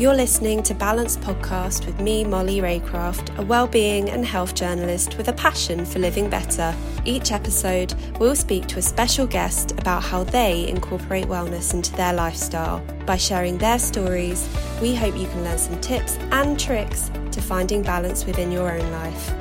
You're listening to Balance Podcast with me, Molly Raycraft, a well-being and health journalist with a passion for living better. Each episode, we'll speak to a special guest about how they incorporate wellness into their lifestyle. By sharing their stories, we hope you can learn some tips and tricks to finding balance within your own life.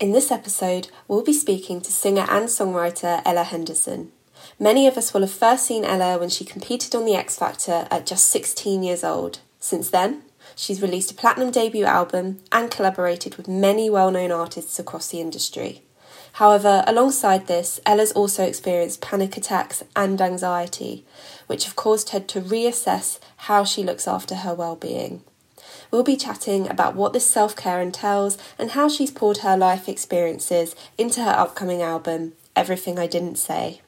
In this episode, we'll be speaking to singer and songwriter Ella Henderson. Many of us will have first seen Ella when she competed on The X Factor at just 16 years old. Since then, she's released a platinum debut album and collaborated with many well known artists across the industry. However, alongside this, Ella's also experienced panic attacks and anxiety, which have caused her to reassess how she looks after her well being. We'll be chatting about what this self care entails and how she's poured her life experiences into her upcoming album, Everything I Didn't Say.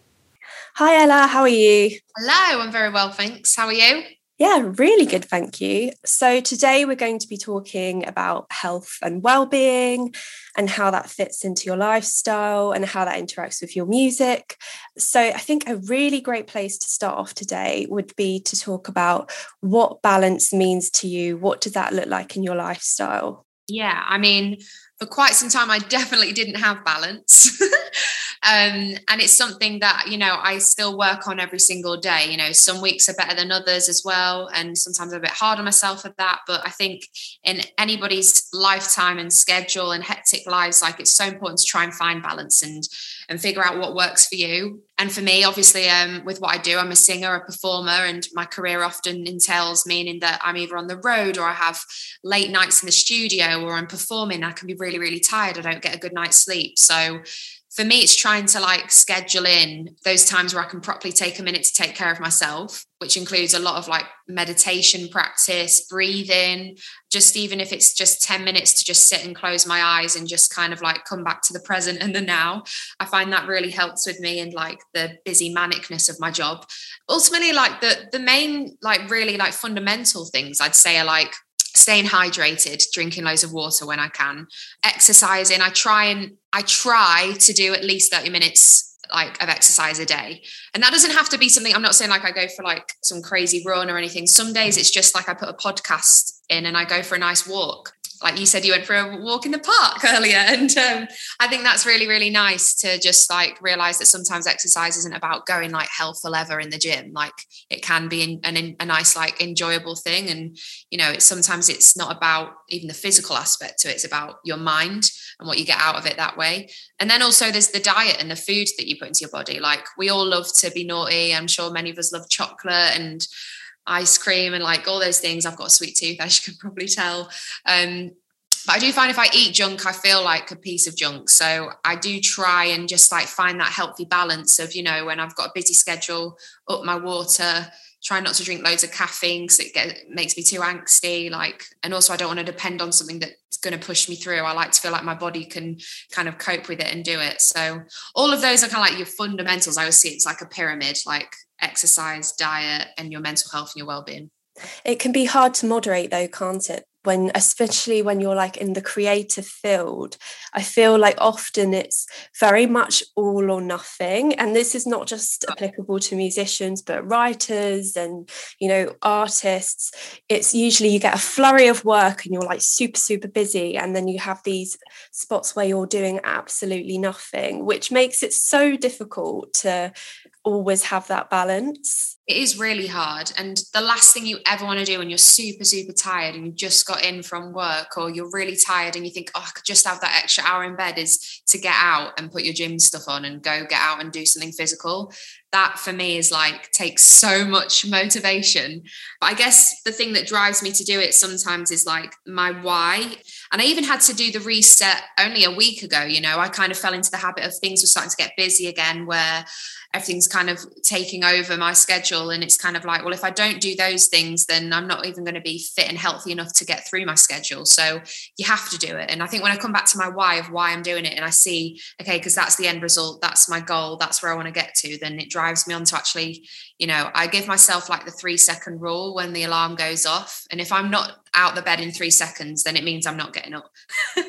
Hi, Ella, how are you? Hello, I'm very well, thanks. How are you? Yeah, really good, thank you. So, today we're going to be talking about health and well-being and how that fits into your lifestyle and how that interacts with your music. So, I think a really great place to start off today would be to talk about what balance means to you. What does that look like in your lifestyle? Yeah, I mean, for quite some time, I definitely didn't have balance. um, and it's something that, you know, I still work on every single day. You know, some weeks are better than others as well. And sometimes I'm a bit hard on myself at that. But I think in anybody's lifetime and schedule and hectic lives, like it's so important to try and find balance and and figure out what works for you. And for me, obviously, um, with what I do, I'm a singer, a performer, and my career often entails meaning that I'm either on the road or I have late nights in the studio or I'm performing. I can be really, really tired. I don't get a good night's sleep. So for me, it's trying to like schedule in those times where I can properly take a minute to take care of myself, which includes a lot of like meditation practice, breathing, just even if it's just 10 minutes to just sit and close my eyes and just kind of like come back to the present and the now. I find that really helps with me and like the busy manicness of my job. Ultimately, like the the main, like really like fundamental things I'd say are like staying hydrated drinking loads of water when i can exercising. I try and i try to do at least 30 minutes like of exercise a day. And that doesn't have to be something i'm not saying like i go for like some crazy run or anything. Some days it's just like i put a podcast in and i go for a nice walk. Like you said you went for a walk in the park earlier. And um, i think that's really really nice to just like realize that sometimes exercise isn't about going like hell for leather in the gym. Like it can be an, a nice like enjoyable thing. And you know it's sometimes it's not about even the physical aspect to it. It's about your mind and what you get out of it that way. And then also there's the diet and the food that you put into your body. Like we all love to be naughty. I'm sure many of us love chocolate and ice cream and like all those things. I've got a sweet tooth, as you can probably tell. Um, but I do find if I eat junk, I feel like a piece of junk. So I do try and just like find that healthy balance of, you know, when I've got a busy schedule, up my water, try not to drink loads of caffeine because it get, makes me too angsty. Like, and also I don't want to depend on something that's going to push me through. I like to feel like my body can kind of cope with it and do it. So all of those are kind of like your fundamentals. I always see it's like a pyramid, like exercise, diet, and your mental health and your well-being. It can be hard to moderate though, can't it? When especially when you're like in the creative field i feel like often it's very much all or nothing. And this is not just applicable to musicians but writers and you know artists. It's usually you get a flurry of work and you're like super super busy and then you have these spots where you're doing absolutely nothing which makes it so difficult to always have that balance it is really hard and the last thing you ever want to do when you're super super tired and you just got in from work or you're really tired and you think oh i could just have that extra hour in bed is to get out and put your gym stuff on and go get out and do something physical. That for me is like takes so much motivation. But i guess the thing that drives me to do it sometimes is like my why. And i even had to do the reset only a week ago you know? I kind of fell into the habit of things were starting to get busy again where everything's kind of taking over my schedule and it's kind of like well if i don't do those things then i'm not even going to be fit and healthy enough to get through my schedule. So you have to do it. And i think when i come back to my why of why i'm doing it and i see okay because that's the end result that's my goal that's where i want to get to then it drives me on to actually you know i give myself like the 3 second rule when the alarm goes off. And if i'm not out the bed in 3 seconds then it means i'm not getting up.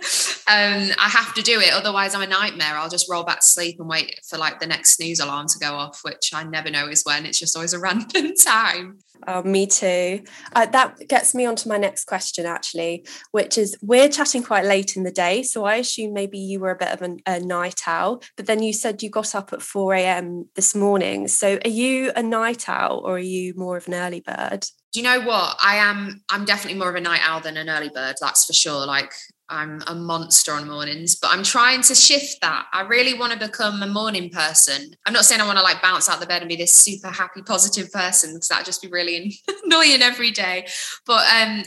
Um, i have to do it otherwise i'm a nightmare. I'll just roll back to sleep and wait for like the next snooze alarm to go off which i never know is when it's just always a random time Oh, me too. Uh, that gets me on to my next question, actually, which is we're chatting quite late in the day. So I assume maybe you were a bit of a, a night owl, but then you said you got up at 4 a.m. this morning. So are you a night owl or are you more of an early bird? Do you know what? I am, I'm definitely more of a night owl than an early bird, that's for sure. Like, I'm a monster on mornings, but I'm trying to shift that. I really want to become a morning person. I'm not saying I want to like bounce out the bed and be this super happy, positive person because that'd just be really annoying every day. But um,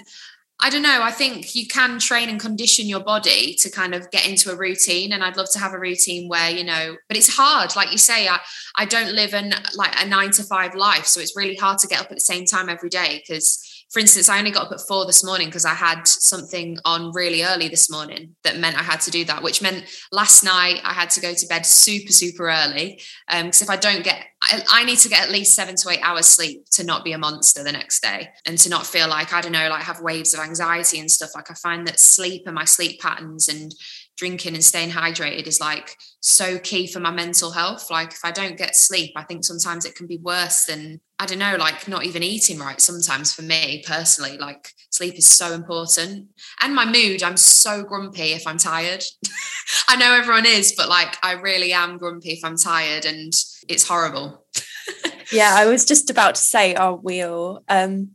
I don't know. I think you can train and condition your body to kind of get into a routine. And I'd love to have a routine where, you know, but it's hard. Like you say, I, I don't live in like a nine to five life. So it's really hard to get up at the same time every day because for instance, I only got up at four this morning because I had something on really early this morning that meant I had to do that, which meant last night I had to go to bed super, super early. Because um, if I don't get, I, I, need to get at least seven to eight hours sleep to not be a monster the next day and to not feel like, I don't know, like have waves of anxiety and stuff. Like I find that sleep and my sleep patterns and drinking and staying hydrated is like so key for my mental health. Like if I don't get sleep, I think sometimes it can be worse than I don't know, like not even eating right sometimes for me personally. Like sleep is so important. And my mood, I'm so grumpy if I'm tired. I know everyone is, but like I really am grumpy if I'm tired and it's horrible. yeah, I was just about to say, we all? Um,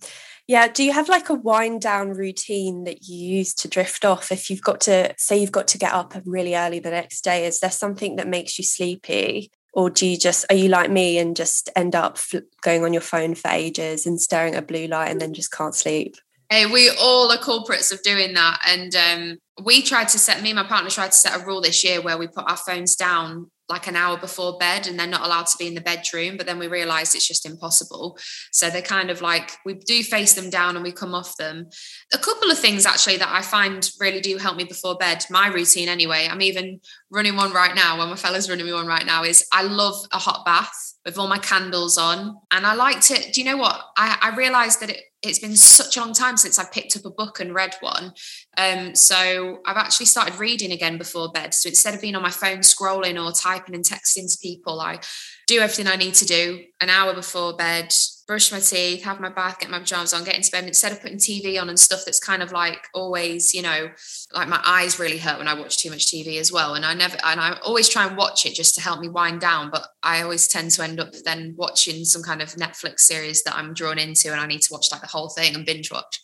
yeah. Do you have like a wind down routine that you use to drift off if you've got to say you've got to get up really early the next day? Is there something that makes you sleepy? Or do you just, are you like me and just end up going on your phone for ages and staring at blue light and then just can't sleep? Hey, we all are culprits of doing that. And um, we tried to set, me and my partner tried to set a rule this year where we put our phones down like an hour before bed and they're not allowed to be in the bedroom but then we realized it's just impossible. So they're kind of like we do face them down and we come off them. A couple of things actually that i find really do help me before bed my routine anyway. I'm even running one right now. When my fella's running me one right now is i love a hot bath with all my candles on and i like to do you know what i, I realized that it it's been such a long time since I picked up a book and read one. Um, so I've actually started reading again before bed. So instead of being on my phone scrolling or typing and texting to people, I do everything I need to do an hour before bed, brush my teeth, have my bath, get my pajamas on, get into bed. Instead of putting TV on and stuff that's kind of like always, you know, like my eyes really hurt when I watch too much TV as well. And I never, and I always try and watch it just to help me wind down. But I always tend to end up then watching some kind of Netflix series that I'm drawn into and I need to watch like the whole thing and binge watch.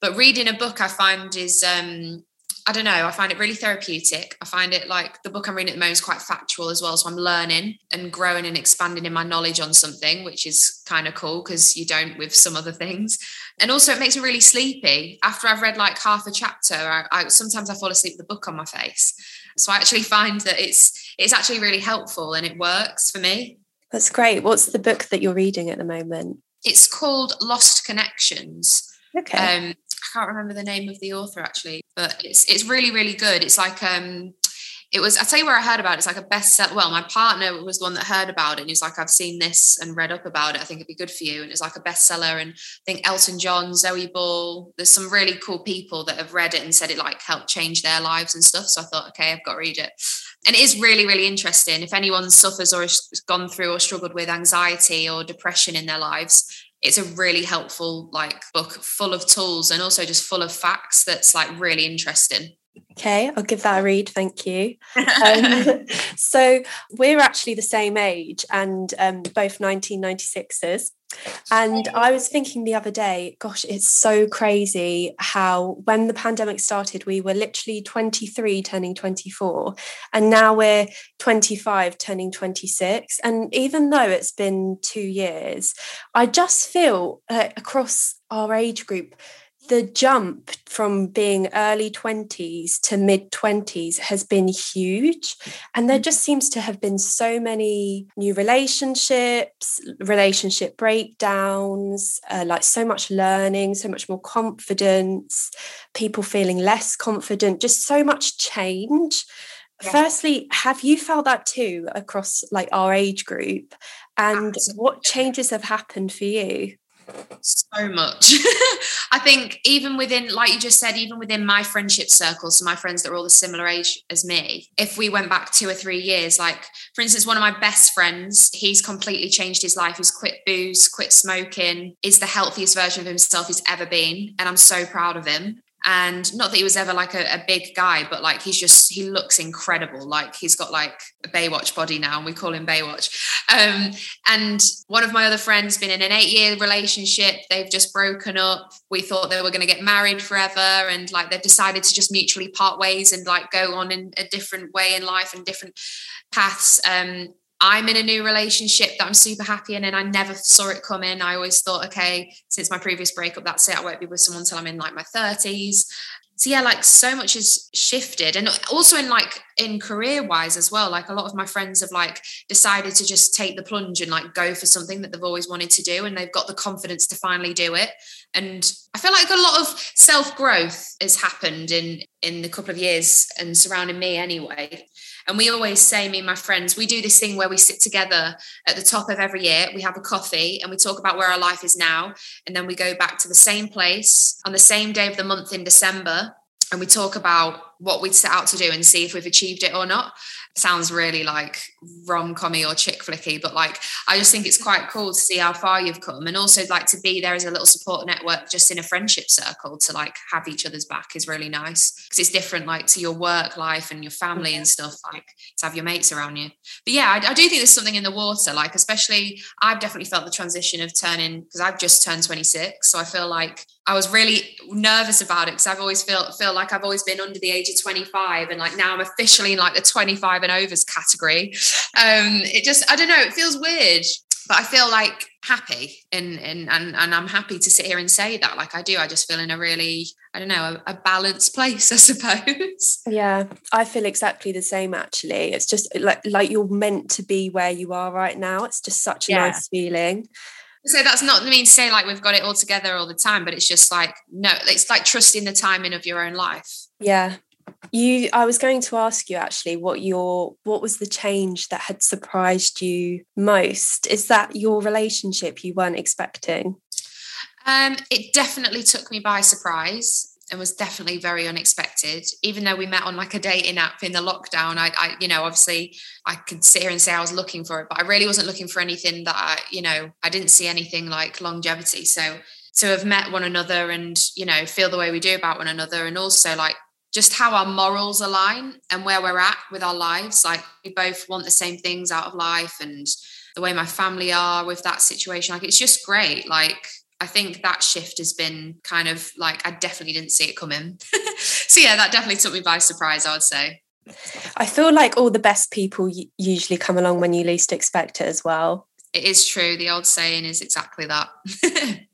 But reading a book I find is um I don't know, I find it really therapeutic. I find it like the book I'm reading at the moment is quite factual as well. So I'm learning and growing and expanding in my knowledge on something, which is kind of cool because you don't with some other things. And also, it makes me really sleepy. After I've read like half a chapter, I, I sometimes I fall asleep with the book on my face. So I actually find that it's it's actually really helpful and it works for me. That's great. What's the book that you're reading at the moment? It's called Lost Connections. Okay. Um, I can't remember the name of the author actually, but it's it's really really good. It's like um it was, I'll tell you where I heard about it. It's like a bestseller. Well, my partner was the one that heard about it. And he's like, I've seen this and read up about it. I think it'd be good for you. And it's like a bestseller. And I think Elton John, Zoe Ball, there's some really cool people that have read it and said it like helped change their lives and stuff. So I thought, okay, I've got to read it. And it is really, really interesting. If anyone suffers or has gone through or struggled with anxiety or depression in their lives, it's a really helpful like book full of tools and also just full of facts that's like really interesting Okay, I'll give that a read. Thank you. Um, so we're actually the same age and um, both 1996ers. And I was thinking the other day, gosh, it's so crazy how when the pandemic started, we were literally 23 turning 24, and now we're 25 turning 26. And even though it's been two years, I just feel uh, across our age group, the jump from being early 20s to mid 20s has been huge. And there just seems to have been so many new relationships, relationship breakdowns, uh, like so much learning, so much more confidence, people feeling less confident, just so much change. Yeah. Firstly, have you felt that too across like our age group? And Absolutely. what changes have happened for you? So much. I think even within, like you just said, even within my friendship circle, so my friends that are all the similar age as me, if we went back two or three years, like for instance, one of my best friends, he's completely changed his life. He's quit booze, quit smoking, is the healthiest version of himself he's ever been. And I'm so proud of him and not that he was ever like a, a, big guy but like he's just he looks incredible. Like he's got like a baywatch body now and we call him baywatch. Um, and one of my other friends been in an eight year relationship. They've just broken up. We thought they were going to get married forever and like they've decided to just mutually part ways and like go on in a different way in life and different paths. Um, I'm in a new relationship that I'm super happy in, and I never saw it coming. I always thought, okay, since my previous breakup, that's it. I won't be with someone until I'm in like my 30s. So yeah, like so much has shifted, and also in like in career wise as well. Like a lot of my friends have like decided to just take the plunge and like go for something that they've always wanted to do, and they've got the confidence to finally do it. And I feel like a lot of self growth has happened in in the couple of years and surrounding me anyway. And we always say, me and my friends, we do this thing where we sit together at the top of every year, we have a coffee and we talk about where our life is now. And then we go back to the same place on the same day of the month in December and we talk about what we'd set out to do and see if we've achieved it or not. Sounds really like rom-commy or chick flicky but like i just think it's quite cool to see how far you've come. And also like to be there as a little support network just in a friendship circle to like have each other's back is really nice. Because it's different like to your work life and your family and stuff like to have your mates around you. But yeah I, I do think there's something in the water like especially i've definitely felt the transition of turning because i've just turned 26 so i feel like I was really nervous about it because I've always feel feel like I've always been under the age of 25 and like now I'm officially in like the 25 and overs category. Um, it just I don't know, it feels weird, but I feel like happy and and and, and I'm happy to sit here and say that like I do. I just feel in a really I don't know a, a balanced place, I suppose. Yeah, I feel exactly the same. Actually, it's just like like you're meant to be where you are right now. It's just such a yeah. nice feeling. So that's not mean to say like we've got it all together all the time, but it's just like no, it's like trusting the timing of your own life. Yeah. You I was going to ask you actually what your what was the change that had surprised you most? Is that your relationship you weren't expecting? Um, it definitely took me by surprise and was definitely very unexpected. Even though we met on like a dating app in the lockdown, I, I, you know, obviously I could sit here and say I was looking for it, but I really wasn't looking for anything that I, you know, I didn't see anything like longevity. So to have met one another and, you know, feel the way we do about one another and also like just how our morals align and where we're at with our lives. Like we both want the same things out of life and the way my family are with that situation. Like it's just great. Like I think that shift has been kind of like I definitely didn't see it coming. so yeah, that definitely took me by surprise. I would say. I feel like all the best people usually come along when you least expect it as well. It is true. The old saying is exactly that.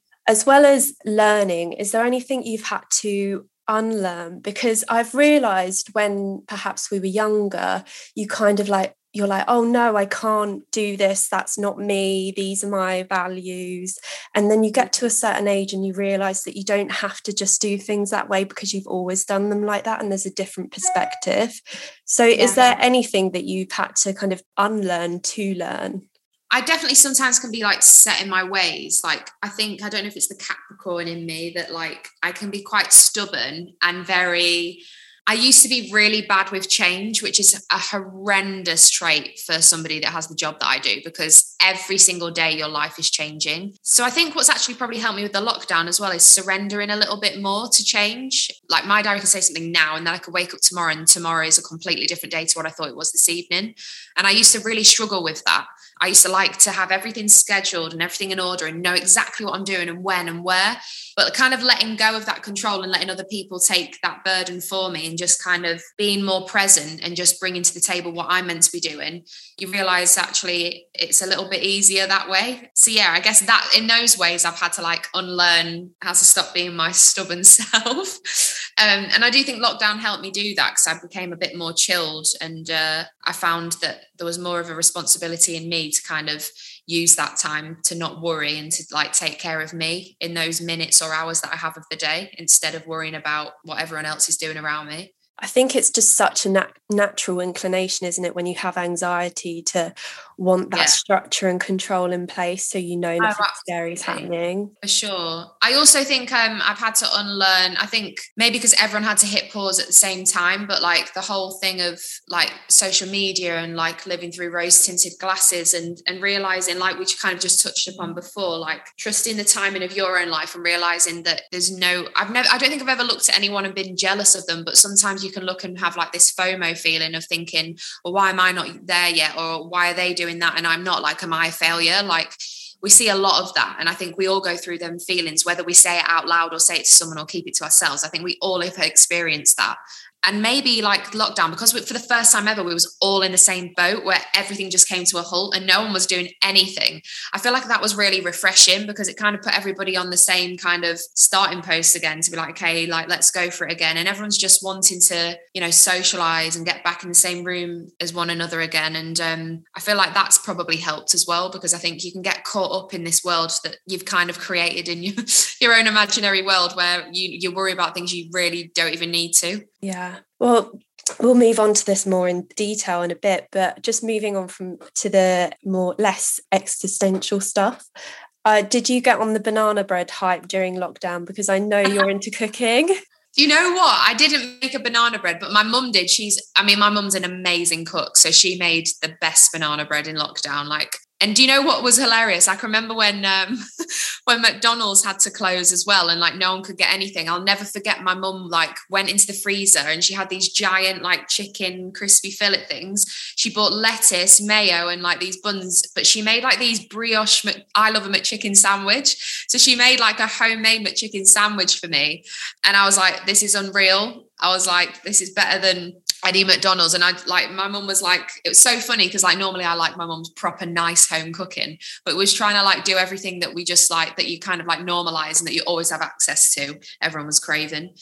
as well as learning, is there anything you've had to unlearn? Because I've realized when perhaps we were younger, you kind of like you're like, oh no, I can't do this. That's not me. These are my values. And then you get to a certain age and you realize that you don't have to just do things that way because you've always done them like that. And there's a different perspective. So, yeah. is there anything that you've had to kind of unlearn to learn? I definitely sometimes can be like set in my ways. Like, I think, I don't know if it's the Capricorn in me that like I can be quite stubborn and very, I used to be really bad with change, which is a horrendous trait for somebody that has the job that I do because every single day your life is changing. So I think what's actually probably helped me with the lockdown as well is surrendering a little bit more to change. Like my diary can say something now and then I could wake up tomorrow and tomorrow is a completely different day to what I thought it was this evening. And I used to really struggle with that. I used to like to have everything scheduled and everything in order and know exactly what I'm doing and when and where. But kind of letting go of that control and letting other people take that burden for me and just kind of being more present and just bringing to the table what I'm meant to be doing, you realize actually it's a little bit easier that way. So, yeah, I guess that in those ways, I've had to like unlearn how to stop being my stubborn self. Um, and I do think lockdown helped me do that because I became a bit more chilled and uh, I found that there was more of a responsibility in me to kind of use that time to not worry and to like take care of me in those minutes or hours that I have of the day instead of worrying about what everyone else is doing around me. I think it's just such a nat- natural inclination, isn't it, when you have anxiety to want that yeah. structure and control in place so you know oh, nothing oh, scary is happening. For sure. I also think um, I've had to unlearn, I think maybe because everyone had to hit pause at the same time, but like the whole thing of like social media and like living through rose tinted glasses and, and realizing, like we kind of just touched upon before, like trusting the timing of your own life and realizing that there's no, I've never, I don't think I've ever looked at anyone and been jealous of them, but sometimes you can look and have like this FOMO feeling of thinking, well, why am I not there yet? Or why are they doing that and I'm not? Like, am I a failure? Like, we see a lot of that. And I think we all go through them feelings, whether we say it out loud or say it to someone or keep it to ourselves. I think we all have experienced that and maybe like lockdown because we, for the first time ever we was all in the same boat where everything just came to a halt and no one was doing anything. I feel like that was really refreshing because it kind of put everybody on the same kind of starting post again to be like okay like let's go for it again. And everyone's just wanting to you know socialize and get back in the same room as one another again. And um, i feel like that's probably helped as well because i think you can get caught up in this world that you've kind of created in your, your own imaginary world where you you worry about things you really don't even need to yeah. Well, we'll move on to this more in detail in a bit, but just moving on from to the more less existential stuff. Uh, did you get on the banana bread hype during lockdown? Because I know you're into cooking. Do you know what? I didn't make a banana bread, but my mum did. She's, I mean, my mum's an amazing cook. So she made the best banana bread in lockdown. Like and do you know what was hilarious? I can remember when um, when McDonald's had to close as well, and like no one could get anything. I'll never forget. My mum like went into the freezer and she had these giant like chicken crispy fillet things. She bought lettuce, mayo, and like these buns, but she made like these brioche. Mc, I love a McChicken sandwich, so she made like a homemade McChicken sandwich for me, and I was like, "This is unreal." I was like, "This is better than." Eddie McDonald's and I like my mum was like it was so funny because like normally I like my mum's proper nice home cooking but was trying to like do everything that we just like that you kind of like normalize and that you always have access to. Everyone was craving.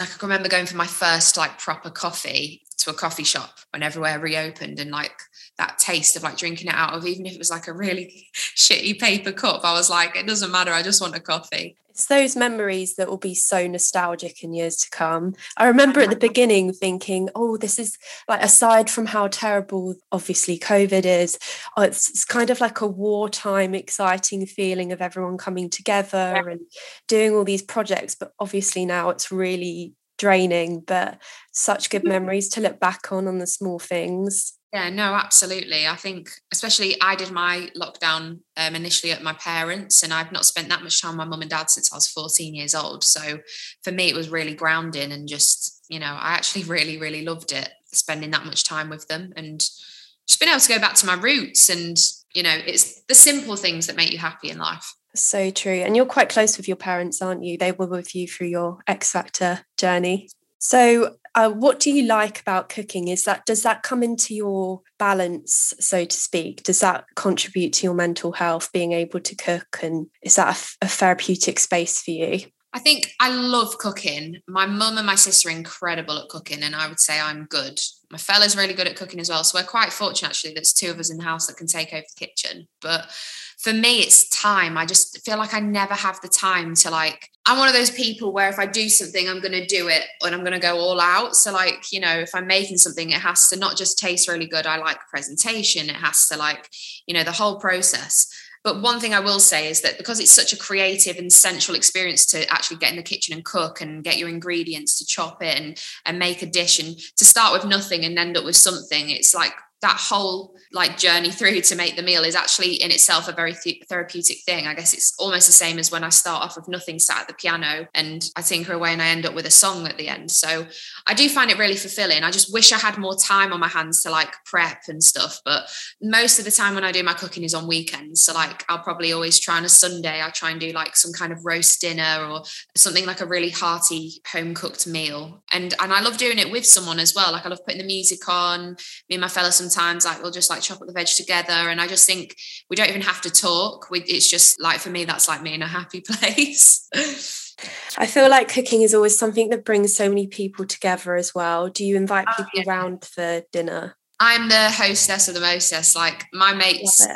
I can remember going for my first like proper coffee to a coffee shop when everywhere reopened and like that taste of like drinking it out of even if it was like a really shitty paper cup I was like it doesn't matter I just want a coffee it's those memories that will be so nostalgic in years to come. I remember at the beginning thinking, oh, this is like, aside from how terrible, obviously, COVID is, oh, it's, it's kind of like a wartime, exciting feeling of everyone coming together yeah. and doing all these projects. But obviously, now it's really draining, but such good mm. memories to look back on on the small things. Yeah, no, absolutely. I think, especially, I did my lockdown um, initially at my parents, and I've not spent that much time with my mum and dad since I was 14 years old. So for me, it was really grounding and just, you know, I actually really, really loved it spending that much time with them and just being able to go back to my roots. And, you know, it's the simple things that make you happy in life. So true. And you're quite close with your parents, aren't you? They were with you through your X Factor journey. So, uh, what do you like about cooking? Is that does that come into your balance, so to speak? Does that contribute to your mental health, being able to cook, and is that a, therapeutic space for you? I think I love cooking. My mum and my sister are incredible at cooking, and I would say I'm good. My fella's really good at cooking as well. So we're quite fortunate actually there's two of us in the house that can take over the kitchen. But for me, it's time. I just feel like I never have the time to like, I'm one of those people where if I do something, I'm going to do it and I'm going to go all out. So, like, you know, if I'm making something, it has to not just taste really good. I like presentation, it has to like, you know, the whole process. But one thing I will say is that because it's such a creative and sensual experience to actually get in the kitchen and cook and get your ingredients to chop it and, and make a dish and to start with nothing and end up with something, it's like that whole like journey through to make the meal is actually in itself a very th- therapeutic thing. I guess it's almost the same as when I start off with nothing sat at the piano and I tinker away and I end up with a song at the end. So I do find it really fulfilling. I just wish I had more time on my hands to like prep and stuff. But most of the time when I do my cooking is on weekends. So like I'll probably always try on a Sunday, I try and do like some kind of roast dinner or something like a really hearty home cooked meal. And and I love doing it with someone as well. Like I love putting the music on. Me and my fella sometimes like we'll just like chop up the veg together. And I just think we don't even have to talk. We, it's just like for me, that's like me in a happy place. I feel like cooking is always something that brings so many people together as well. Do you invite oh, people yeah. around for dinner? I'm the hostess of the mostess. Like my mates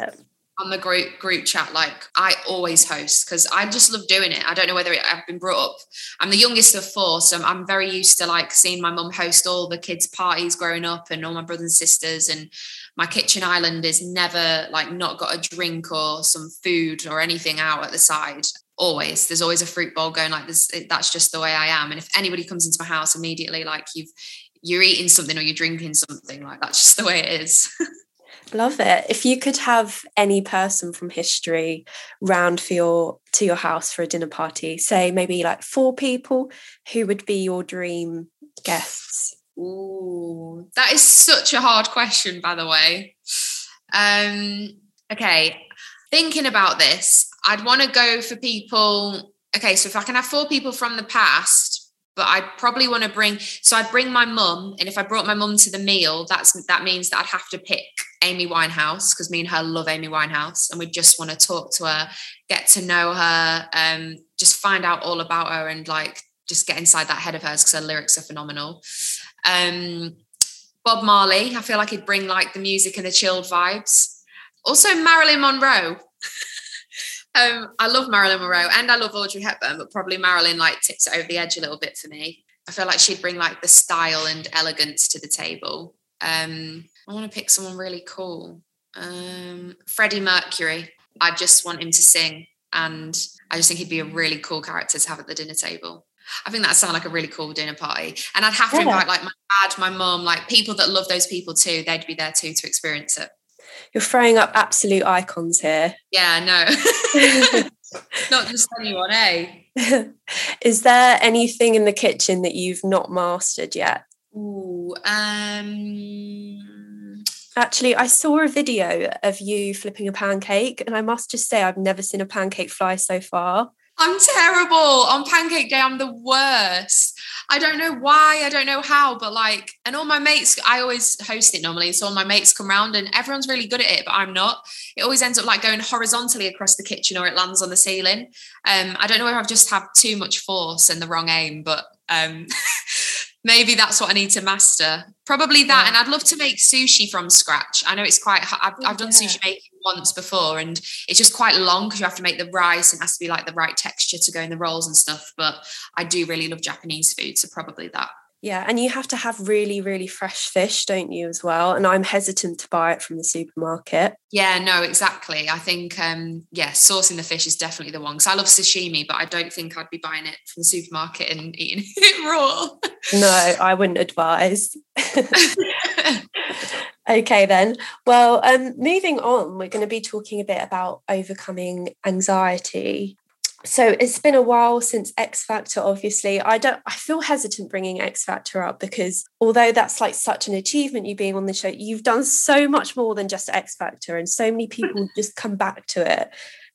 on the group group chat, like I always host because I just love doing it. I don't know whether it, I've been brought up. I'm the youngest of four, so I'm, very used to like seeing my mum host all the kids' parties growing up and all my brothers and sisters. And my kitchen island is never like not got a drink or some food or anything out at the side always there's always a fruit bowl going like this that's just the way i am and if anybody comes into my house immediately like you've you're eating something or you're drinking something like that's just the way it is love it if you could have any person from history round for your to your house for a dinner party say maybe like four people who would be your dream guests Ooh, that is such a hard question, by the way. Um, okay, thinking about this, I'd want to go for people. Okay, so if I can have four people from the past, but I'd probably want to bring. So I'd bring my mum, and if I brought my mum to the meal, that's that means that I'd have to pick Amy Winehouse because me and her love Amy Winehouse, and we just want to talk to her, get to know her, um, just find out all about her, and like just get inside that head of hers because her lyrics are phenomenal. Um, Bob Marley, I feel like he'd bring like the music and the chilled vibes. Also, Marilyn Monroe. um, I love Marilyn Monroe and I love Audrey Hepburn, but probably Marilyn like tips it over the edge a little bit for me. I feel like she'd bring like the style and elegance to the table. Um, I want to pick someone really cool. Um, Freddie Mercury. I just want him to sing, and I just think he'd be a really cool character to have at the dinner table. I think that sounds like a really cool dinner party. And I'd have to yeah. invite like my dad, my mum, like people that love those people too. They'd be there too to experience it. You're throwing up absolute icons here. Yeah, no. not just anyone, eh? Is there anything in the kitchen that you've not mastered yet? Ooh, um Actually, I saw a video of you flipping a pancake, and I must just say, I've never seen a pancake fly so far. I'm terrible on pancake day. I'm the worst. I don't know why. I don't know how, but like, and all my mates, I always host it normally. So all my mates come around and everyone's really good at it, but I'm not. It always ends up like going horizontally across the kitchen or it lands on the ceiling. Um, I don't know if I've just had too much force and the wrong aim, but um, maybe that's what I need to master. Probably that. Yeah. And I'd love to make sushi from scratch. I know it's quite, I've, I've done yeah. sushi making once before and it's just quite long because you have to make the rice and it has to be like the right texture to go in the rolls and stuff. But I do really love Japanese food. So probably that. Yeah, and you have to have really, really fresh fish, don't you, as well? And I'm hesitant to buy it from the supermarket. Yeah, no, exactly. I think, um, yeah, sourcing the fish is definitely the one. Because I love sashimi, but I don't think I'd be buying it from the supermarket and eating it raw. no, I wouldn't advise. okay, then. Well, um, moving on, we're going to be talking a bit about overcoming anxiety. So it's been a while since X Factor obviously. I don't I feel hesitant bringing X Factor up because although that's like such an achievement you being on the show you've done so much more than just X Factor and so many people just come back to it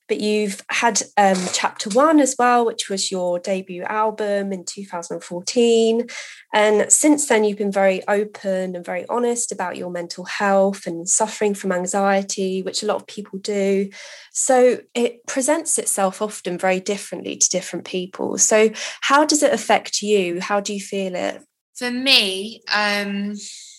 but you've had um, chapter one as well, which was your debut album in 2014. And since then, you've been very open and very honest about your mental health and suffering from anxiety, which a lot of people do. So it presents itself often very differently to different people. So, how does it affect you? How do you feel it? For me, um,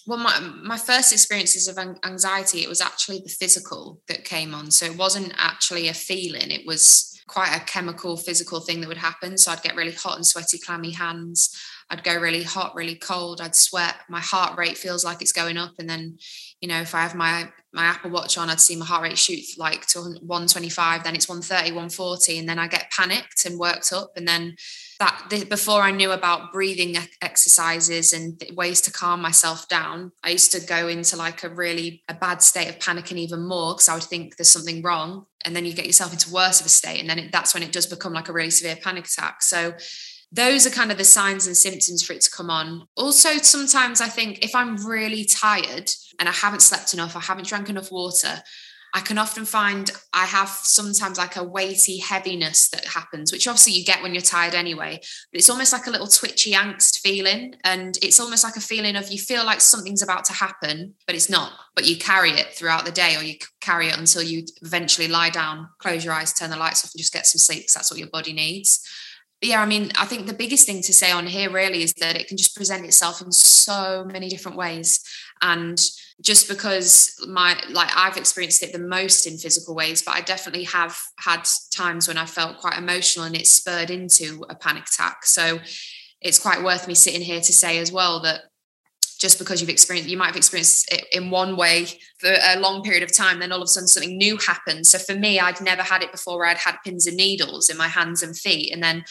well, my, my first experiences of anxiety, it was actually the physical that came on. So it wasn't actually a feeling, it was quite a chemical, physical thing that would happen. So I'd get really hot and sweaty, clammy hands. I'd go really hot, really cold. I'd sweat. My heart rate feels like it's going up. And then, you know, if I have my my Apple Watch on, I'd see my heart rate shoot like to 125, then it's 130, 140, and then I get panicked and worked up. And then that before I knew about breathing exercises and ways to calm myself down, I used to go into like a really a bad state of panicking even more because I would think there's something wrong, and then you get yourself into worse of a state, and then it, that's when it does become like a really severe panic attack. So those are kind of the signs and symptoms for it to come on. Also, sometimes I think if I'm really tired and I haven't slept enough, I haven't drank enough water, I can often find I have sometimes like a weighty heaviness that happens, which obviously you get when you're tired anyway. But it's almost like a little twitchy angst feeling. And it's almost like a feeling of you feel like something's about to happen, but it's not. But you carry it throughout the day, or you carry it until you eventually lie down, close your eyes, turn the lights off, and just get some sleep because that's what your body needs. But yeah, I mean, I think the biggest thing to say on here really is that it can just present itself in so many different ways. And just because my like I've experienced it the most in physical ways, but I definitely have had times when I felt quite emotional and it spurred into a panic attack. So it's quite worth me sitting here to say as well that just because you've experienced you might have experienced it in one way for a long period of time then all of a sudden something new happens so for me i'd never had it before i'd had pins and needles in my hands and feet and then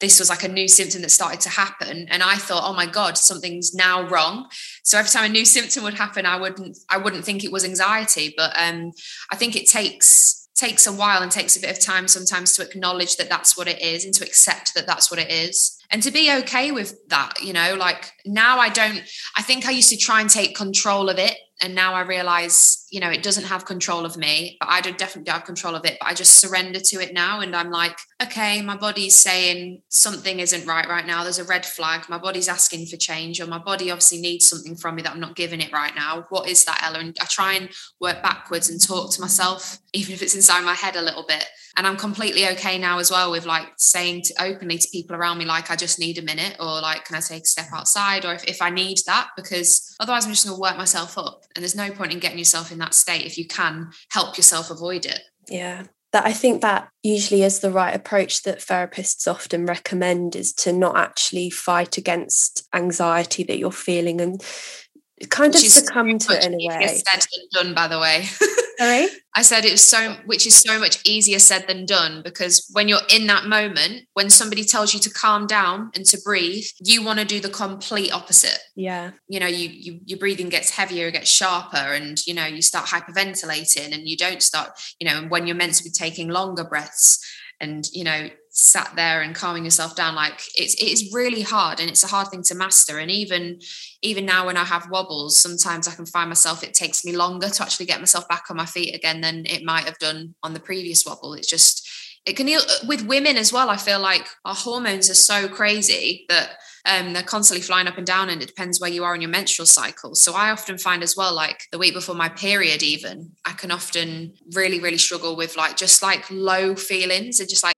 this was like a new symptom that started to happen. And i thought oh my god something's now wrong. So every time a new symptom would happen i wouldn't i wouldn't think it was anxiety. But um, i think it takes takes a while and takes a bit of time sometimes to acknowledge that that's what it is and to accept that that's what it is. And to be okay with that you know like now i don't i think i used to try and take control of it and now i realize you know it doesn't have control of me but i don't definitely have control of it but i just surrender to it now and i'm like okay my body's saying something isn't right right now. There's a red flag. My body's asking for change or my body obviously needs something from me that i'm not giving it right now. What is that ella and i try and work backwards and talk to myself even if it's inside my head a little bit and i'm completely okay now as well with like saying to, openly to people around me like i just need a minute or like can i take a step outside? or if, if i need that because otherwise i'm just going to work myself up. And there's no point in getting yourself in that state if you can help yourself avoid it. Yeah. That i think that usually is the right approach that therapists often recommend is to not actually fight against anxiety that you're feeling and kind of succumb to it in a way said and done by the way Sorry? I said it was so, which is so much easier said than done because when you're in that moment, when somebody tells you to calm down and to breathe, you want to do the complete opposite. Yeah. You know, you, you your breathing gets heavier, it gets sharper, and you know, you start hyperventilating and you don't start, you know, and when you're meant to be taking longer breaths and you know sat there and calming yourself down like it's it is really hard and it's a hard thing to master. And even even now when i have wobbles sometimes i can find myself it takes me longer to actually get myself back on my feet again than it might have done on the previous wobble. It's just it can with women as well i feel like our hormones are so crazy that um, they're constantly flying up and down and it depends where you are in your menstrual cycle. So i often find as well like the week before my period even i can often really really struggle with like just like low feelings and just like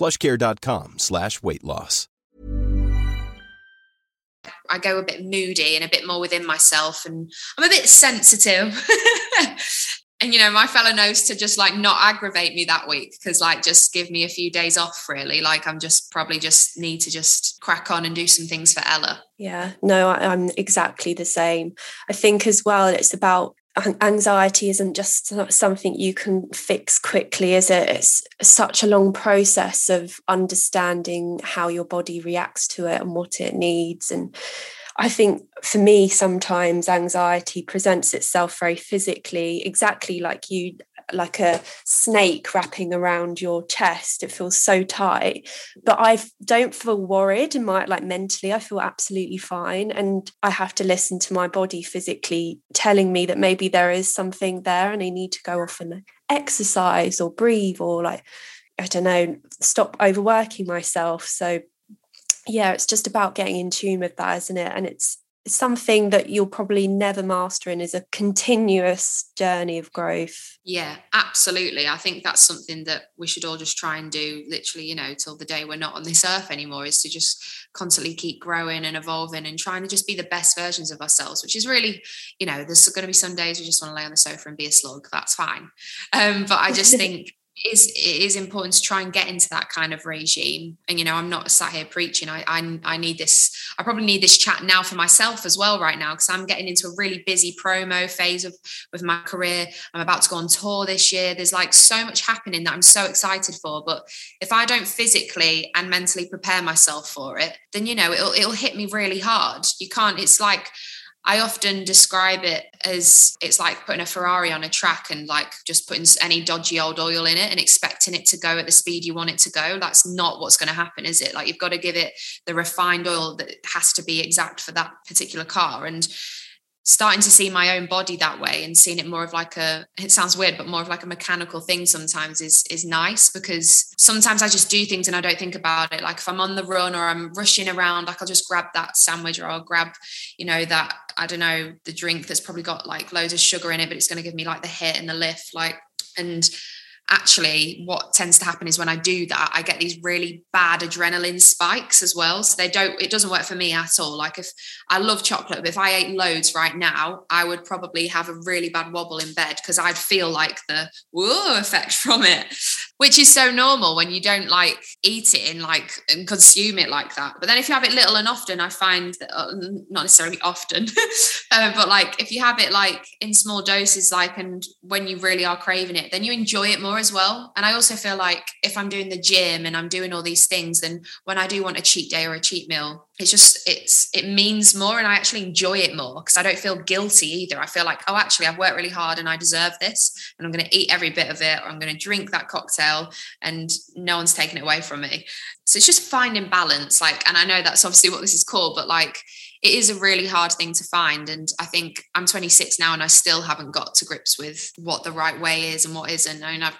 plushcare.com slash weight loss. I go a bit moody and a bit more within myself and I'm a bit sensitive. and you know, my fellow knows to just like not aggravate me that week because like just give me a few days off really. Like I'm just probably just need to just crack on and do some things for Ella. Yeah, no, I, I'm exactly the same. I think as well, it's about anxiety isn't just something you can fix quickly is it? It's such a long process of understanding how your body reacts to it and what it needs and I think for me, sometimes anxiety presents itself very physically, exactly like you, like a snake wrapping around your chest. It feels so tight, but I don't feel worried and my like mentally, I feel absolutely fine. And I have to listen to my body physically telling me that maybe there is something there and I need to go off and exercise or breathe or like, I don't know, stop overworking myself. So yeah, it's just about getting in tune with that, isn't it? And it's something that you'll probably never master and is a continuous journey of growth. Yeah, absolutely. I think that's something that we should all just try and do literally, you know, till the day we're not on this earth anymore is to just constantly keep growing and evolving and trying to just be the best versions of ourselves, which is really, you know, there's going to be some days we just want to lay on the sofa and be a slug. That's fine. Um, but I just think is it is important to try and get into that kind of regime. And you know i'm not sat here preaching. I i, I need this i probably need this chat now for myself as well right now because i'm getting into a really busy promo phase of with my career. I'm about to go on tour this year. There's like so much happening that i'm so excited for. But if i don't physically and mentally prepare myself for it then you know it'll it'll hit me really hard. You can't it's like I often describe it as it's like putting a Ferrari on a track and like just putting any dodgy old oil in it and expecting it to go at the speed you want it to go. That's not what's going to happen, is it? Like you've got to give it the refined oil that has to be exact for that particular car. And starting to see my own body that way and seeing it more of like a it sounds weird but more of like a mechanical thing sometimes is is nice because sometimes I just do things and I don't think about it. Like if I'm on the run or I'm rushing around like I'll just grab that sandwich or I'll grab you know that I don't know the drink that's probably got like loads of sugar in it but it's going to give me like the hit and the lift like and actually what tends to happen is when I do that, I get these really bad adrenaline spikes as well. So they don't, it doesn't work for me at all. Like if I love chocolate, but if I ate loads right now, I would probably have a really bad wobble in bed because I'd feel like the whoa effect from it, which is so normal when you don't like eat it and like and consume it like that. But then if you have it little and often, I find that uh, not necessarily often, uh, but like if you have it like in small doses, like and when you really are craving it, then you enjoy it more as well. And I also feel like if I'm doing the gym and I'm doing all these things, then when I do want a cheat day or a cheat meal, it's just it's it means more and I actually enjoy it more because I don't feel guilty either. I feel like, oh, actually, I've worked really hard and I deserve this, and I'm going to eat every bit of it, or I'm going to drink that cocktail, and no one's taking it away from me. So it's just finding balance. Like, and I know that's obviously what this is called, but like it is a really hard thing to find. And I think I'm 26 now and I still haven't got to grips with what the right way is and what isn't. I mean, I've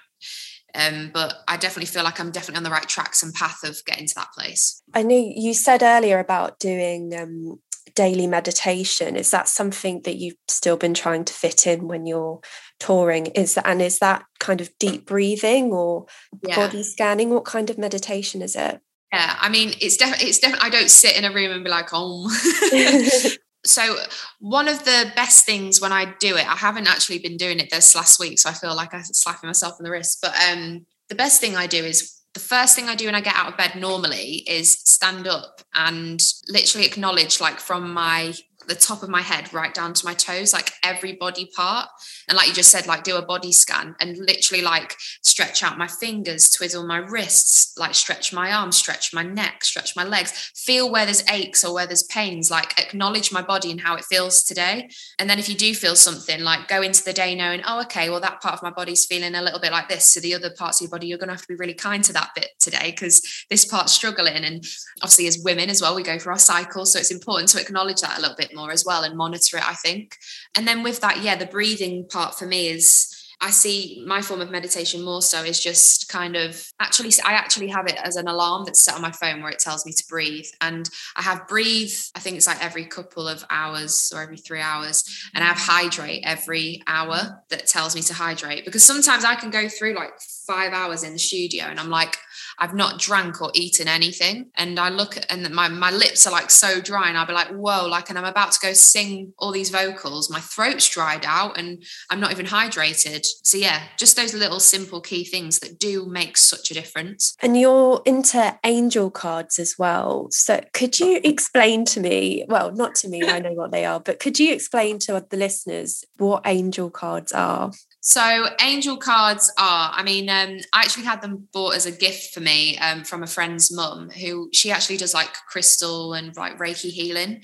um, but I definitely feel like I'm definitely on the right tracks and path of getting to that place. I know you said earlier about doing um, daily meditation. Is that something that you've still been trying to fit in when you're touring? Is that and is that kind of deep breathing or yeah. body scanning? What kind of meditation is it? Yeah, I mean, it's definitely it's definitely. I don't sit in a room and be like, oh. so one of the best things when I do it, I haven't actually been doing it this last week, so I feel like I'm slapping myself in the wrist. But um, the best thing I do is the first thing I do when I get out of bed normally is stand up and literally acknowledge, like from my the top of my head right down to my toes, like every body part. And like you just said, like do a body scan and literally like stretch out my fingers, twiddle my wrists, like stretch my arms, stretch my neck, stretch my legs, feel where there's aches or where there's pains, like acknowledge my body and how it feels today. And then if you do feel something, like go into the day knowing, oh, okay, well, that part of my body's feeling a little bit like this. So the other parts of your body, you're going to have to be really kind to that bit today because this part's struggling. And obviously, as women as well, we go for our cycle So it's important to acknowledge that a little bit more as well and monitor it, I think. And then with that, yeah, the breathing part for me is I see my form of meditation more so is just kind of actually, I actually have it as an alarm that's set on my phone where it tells me to breathe. And I have breathe, I think it's like every couple of hours or every three hours. And I have hydrate every hour that tells me to hydrate because sometimes I can go through like five hours in the studio and I'm like, I've not drank or eaten anything. And I look at, and my, my lips are like so dry. And I'll be like, whoa, like, and I'm about to go sing all these vocals. My throat's dried out and I'm not even hydrated. So, yeah, just those little simple key things that do make such a difference. And you're into angel cards as well. So, could you explain to me, well, not to me, I know what they are, but could you explain to the listeners what angel cards are? So angel cards are, I mean, um, I actually had them bought as a gift for me um, from a friend's mum who she actually does like crystal and like Reiki healing.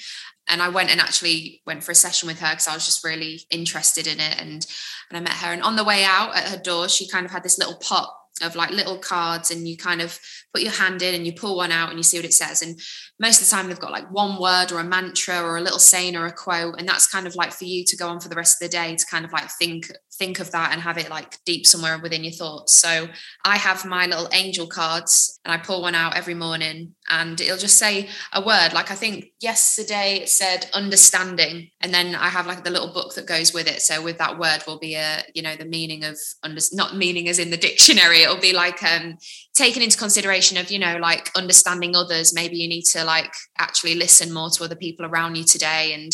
And I went and actually went for a session with her because I was just really interested in it. And and I met her. And on the way out at her door, she kind of had this little pot of like little cards and you kind of put your hand in and you pull one out and you see what it says and most of the time they've got like one word or a mantra or a little saying or a quote and that's kind of like for you to go on for the rest of the day to kind of like think think of that and have it like deep somewhere within your thoughts. So i have my little angel cards and i pull one out every morning and it'll just say a word. Like i think yesterday it said understanding and then i have like the little book that goes with it. So with that word will be a you know the meaning of under not meaning as in the dictionary. It'll be like um taken into consideration of you know like understanding others. Maybe you need to like actually listen more to other people around you today and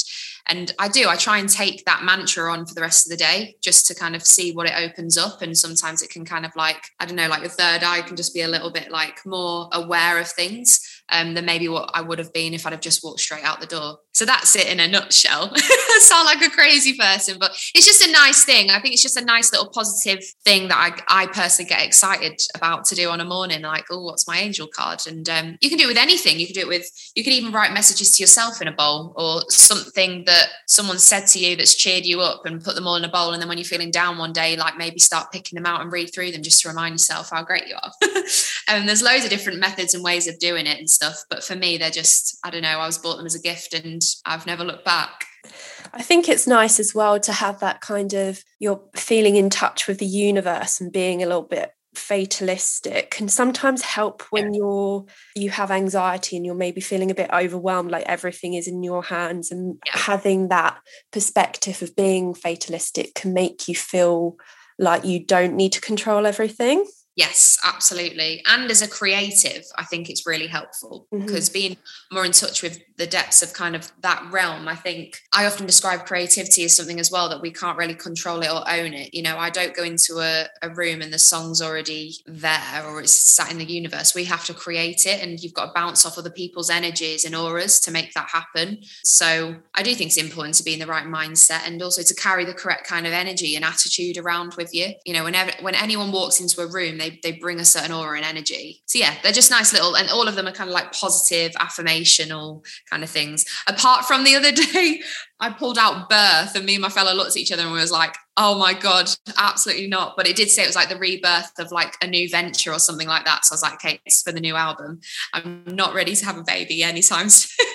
and I do I try and take that mantra on for the rest of the day just to kind of see what it opens up and sometimes it can kind of like I don't know like your third eye can just be a little bit like more aware of things um, than maybe what I would have been if I'd have just walked straight out the door. So that's it in a nutshell. I sound like a crazy person, but it's just a nice thing. I think it's just a nice little positive thing that I, I personally get excited about to do on a morning. Like, oh, what's my angel card? And um, you can do it with anything. You can do it with, you can even write messages to yourself in a bowl or something that someone said to you that's cheered you up and put them all in a bowl. And then when you're feeling down one day, like maybe start picking them out and read through them just to remind yourself how great you are. and there's loads of different methods and ways of doing it and stuff. But for me, they're just, I don't know, I was bought them as a gift and I've never looked back. I think it's nice as well to have that kind of you're feeling in touch with the universe and being a little bit fatalistic can sometimes help when you're you have anxiety and you're maybe feeling a bit overwhelmed like everything is in your hands and having that perspective of being fatalistic can make you feel like you don't need to control everything Yes, absolutely. And as a creative, I think it's really helpful mm-hmm. because being more in touch with the depths of kind of that realm, I think I often describe creativity as something as well that we can't really control it or own it. You know, I don't go into a, a room and the song's already there or it's sat in the universe. We have to create it and you've got to bounce off other people's energies and auras to make that happen. So I do think it's important to be in the right mindset and also to carry the correct kind of energy and attitude around with you. You know, whenever when anyone walks into a room, they they bring a certain aura and energy. So yeah, they're just nice little, and all of them are kind of like positive, affirmational kind of things. Apart from the other day, I pulled out birth, and me and my fellow looked at each other and we was like, "Oh my god, absolutely not!" But it did say it was like the rebirth of like a new venture or something like that. So I was like, "Okay, it's for the new album. I'm not ready to have a baby anytime soon."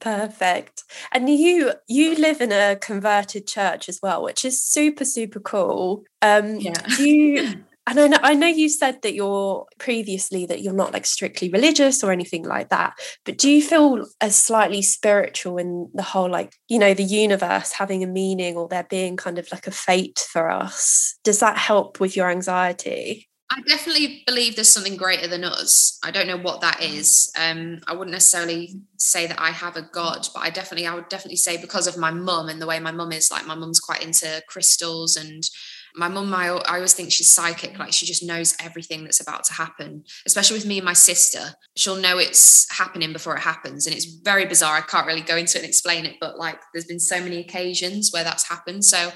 Perfect. And you you live in a converted church as well, which is super super cool. Um yeah. you and I know, I know you said that you're previously that you're not like strictly religious or anything like that, but do you feel as slightly spiritual in the whole like, you know, the universe having a meaning or there being kind of like a fate for us? Does that help with your anxiety? I definitely believe there's something greater than us. I don't know what that is. Um, I wouldn't necessarily say that I have a God, but I definitely, I would definitely say because of my mum and the way my mum is, like my mum's quite into crystals and my mum I, I always think she's psychic like she just knows everything that's about to happen especially with me and my sister she'll know it's happening before it happens and it's very bizarre i can't really go into it and explain it but like there's been so many occasions where that's happened so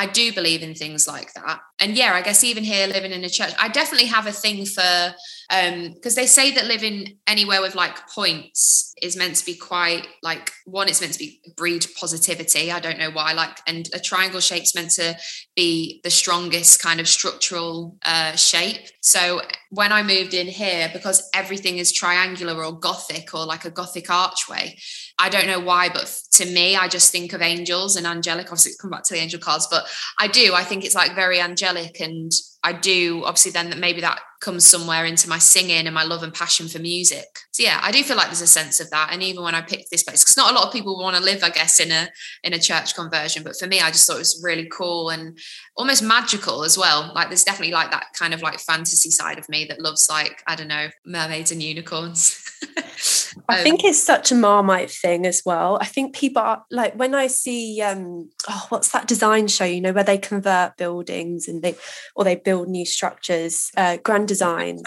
I do believe in things like that. And yeah, I guess even here living in a church, I definitely have a thing for um because they say that living anywhere with like points is meant to be quite like one it's meant to be breed positivity i don't know why like and a triangle shape's meant to be the strongest kind of structural uh shape so when i moved in here because everything is triangular or gothic or like a gothic archway I don't know why, but to me, I just think of angels and angelic. Obviously, come back to the angel cards, but I do. I think it's like very angelic and I do obviously then that maybe that comes somewhere into my singing and my love and passion for music. So yeah, I do feel like there's a sense of that. And even when I picked this place, because not a lot of people want to live, I guess, in a in a church conversion. But for me, I just thought it was really cool and almost magical as well. Like there's definitely like that kind of like fantasy side of me that loves like, I don't know, mermaids and unicorns. I think um, it's such a marmite thing as well. I think people are like when I see um oh what's that design show, you know, where they convert buildings and they or they build new structures, uh, grand designs.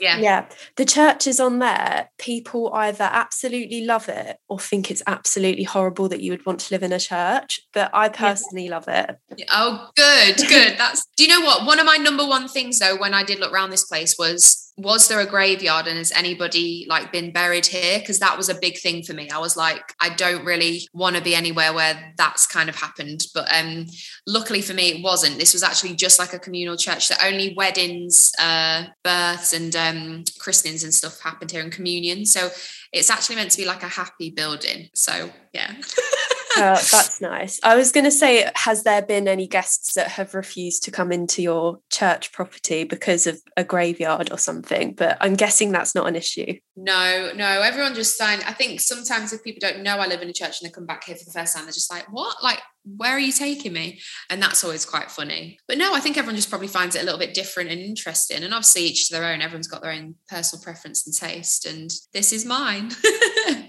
Yeah. Yeah. The churches on there, people either absolutely love it or think it's absolutely horrible that you would want to live in a church. But I personally yeah. love it. Oh, good, good. That's do you know what? One of my number one things though, when I did look around this place was was there a graveyard and has anybody like been buried here? Because that was a big thing for me. I was like i don't really want to be anywhere where that's kind of happened. But um luckily for me it wasn't. This was actually just like a communal church. That only weddings uh births and um christenings and stuff happened here and communion. So it's actually meant to be like a happy building. So yeah uh, that's nice. I was going to say, has there been any guests that have refused to come into your church property because of a graveyard or something? But I'm guessing that's not an issue. No, no. Everyone just signed. I think sometimes if people don't know I live in a church and they come back here for the first time, they're just like, "What? Like, where are you taking me?" And that's always quite funny. But no, I think everyone just probably finds it a little bit different and interesting. And obviously, each to their own. Everyone's got their own personal preference and taste, and this is mine.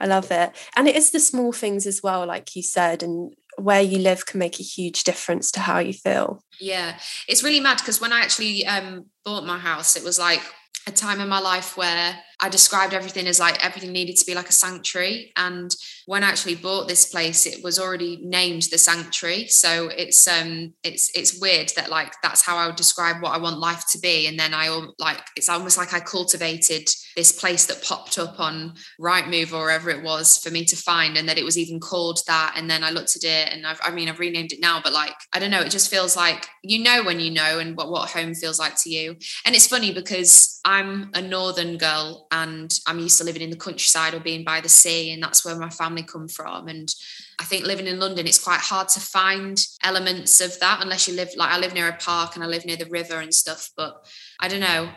I love it. And it is the small things as well, like you said, and where you live can make a huge difference to how you feel. Yeah. It's really mad because when I actually um, bought my house, it was like a time in my life where I described everything as like everything needed to be like a sanctuary. And when I actually bought this place, it was already named the sanctuary. So it's um it's it's weird that like that's how I would describe what I want life to be. And then I all like it's almost like I cultivated this place that popped up on Rightmove or wherever it was for me to find, and that it was even called that. And then I looked at it, and I've, I mean I've renamed it now, but like I don't know, it just feels like you know when you know, and what what home feels like to you. And it's funny because I'm a northern girl and I'm used to living in the countryside or being by the sea, and that's where my family come from. And I think living in London, it's quite hard to find elements of that unless you live like I live near a park and I live near the river and stuff. But I don't know.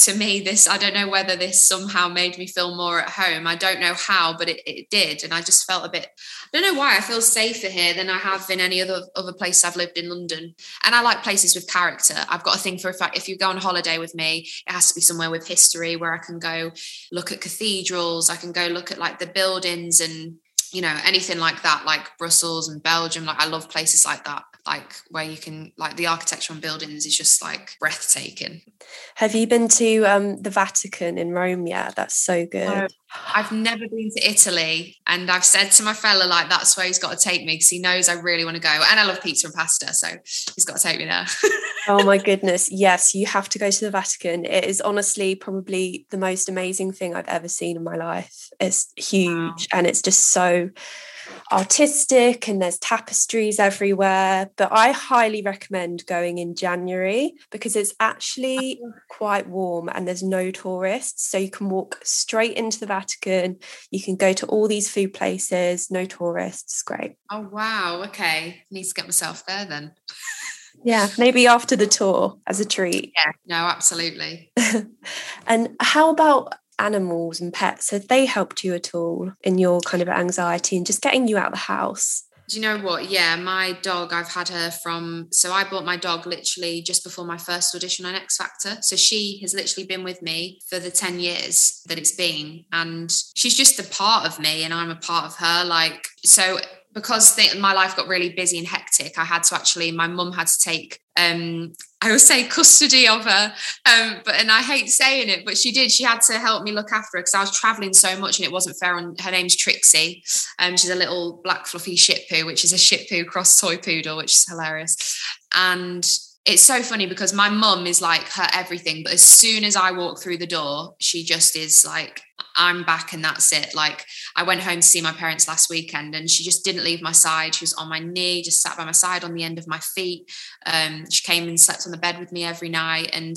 To me, this I don't know whether this somehow made me feel more at home. I don't know how, but it, it did, and I just felt a bit. I don't know why I feel safer here than I have in any other other place I've lived in London. And I like places with character. I've got a thing for a fact. If you go on holiday with me, it has to be somewhere with history where I can go look at cathedrals. I can go look at like the buildings and you know anything like that like brussels and belgium like i love places like that like where you can like the architecture on buildings is just like breathtaking have you been to um the vatican in rome yet that's so good I've never been to Italy, and I've said to my fella like that's where he's got to take me because he knows I really want to go, and I love pizza and pasta, so he's got to take me there. oh my goodness, yes, you have to go to the Vatican. It is honestly probably the most amazing thing I've ever seen in my life. It's huge, wow. and it's just so artistic and there's tapestries everywhere. But I highly recommend going in January because it's actually quite warm and there's no tourists. So you can walk straight into the Vatican. You can go to all these food places, no tourists. Great. Oh, wow. Okay. Need to get myself there then. Yeah, maybe after the tour as a treat. Yeah, no, absolutely. and how about animals and pets have they helped you at all in your kind of anxiety and just getting you out of the house? Do you know what? Yeah my dog i've had her from so i bought my dog literally just before my first audition on x factor. So she has literally been with me for the 10 years that it's been and she's just a part of me and i'm a part of her like so because my life got really busy and hectic, I had to actually, my mum had to take, um, I would say custody of her. Um, but, and I hate saying it, but she did, she had to help me look after her because I was traveling so much and it wasn't fair. And her name's Trixie. Um, she's a little black fluffy shih tzu, which is a shih tzu cross toy poodle, which is hilarious. And it's so funny because my mum is like her everything, but as soon as I walk through the door, she just is like, I'm back and that's it. Like I went home to see my parents last weekend and she just didn't leave my side. She was on my knee, just sat by my side on the end of my feet. Um, she came and slept on the bed with me every night. And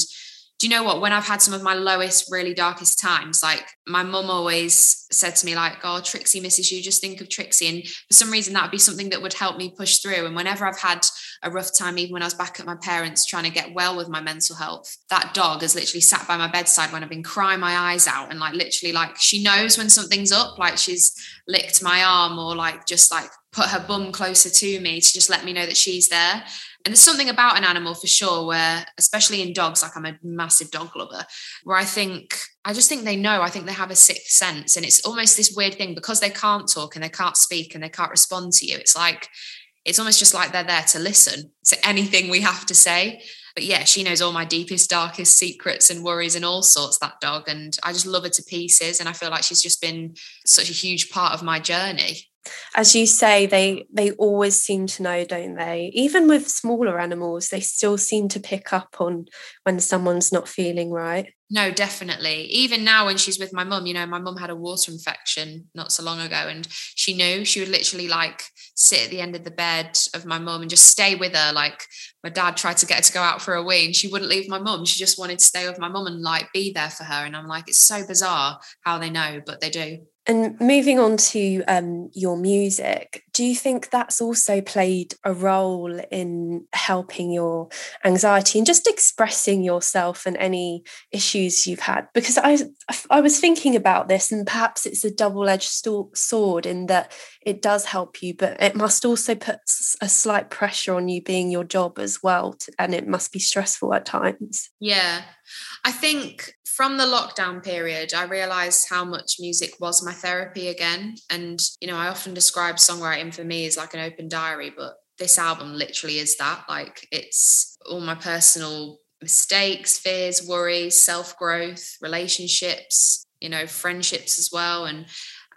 do you know what? When I've had some of my lowest, really darkest times, like my mum always said to me, like, oh, Trixie misses you, just think of Trixie. And for some reason, that would be something that would help me push through. And whenever I've had a rough time, even when I was back at my parents trying to get well with my mental health, that dog has literally sat by my bedside when I've been crying my eyes out and like literally like she knows when something's up, like she's licked my arm or like just like put her bum closer to me to just let me know that she's there. And there's something about an animal for sure where, especially in dogs, like I'm a massive dog lover, where I think, I just think they know, I think they have a sixth sense. And it's almost this weird thing because they can't talk and they can't speak and they can't respond to you. It's like, it's almost just like they're there to listen to anything we have to say. But yeah, she knows all my deepest, darkest secrets and worries and all sorts, that dog. And I just love her to pieces. And I feel like she's just been such a huge part of my journey as you say they they always seem to know don't they even with smaller animals they still seem to pick up on when someone's not feeling right no definitely. Even now when she's with my mum you know my mum had a water infection not so long ago and she knew. She would literally like sit at the end of the bed of my mum and just stay with her. Like my dad tried to get her to go out for a wee and she wouldn't leave my mum. She just wanted to stay with my mum and like be there for her. And i'm like it's so bizarre how they know but they do. And moving on to um, your music, do you think that's also played a role in helping your anxiety and just expressing yourself and any issues you've had? Because I, I was thinking about this, and perhaps it's a double-edged sword in that it does help you, but it must also put a slight pressure on you being your job as well, and it must be stressful at times. Yeah, I think from the lockdown period, I realized how much music was my therapy again. And, you know, I often describe songwriting for me is like an open diary, but this album literally is that. Like, it's all my personal mistakes, fears, worries, self growth, relationships, you know, friendships as well. And,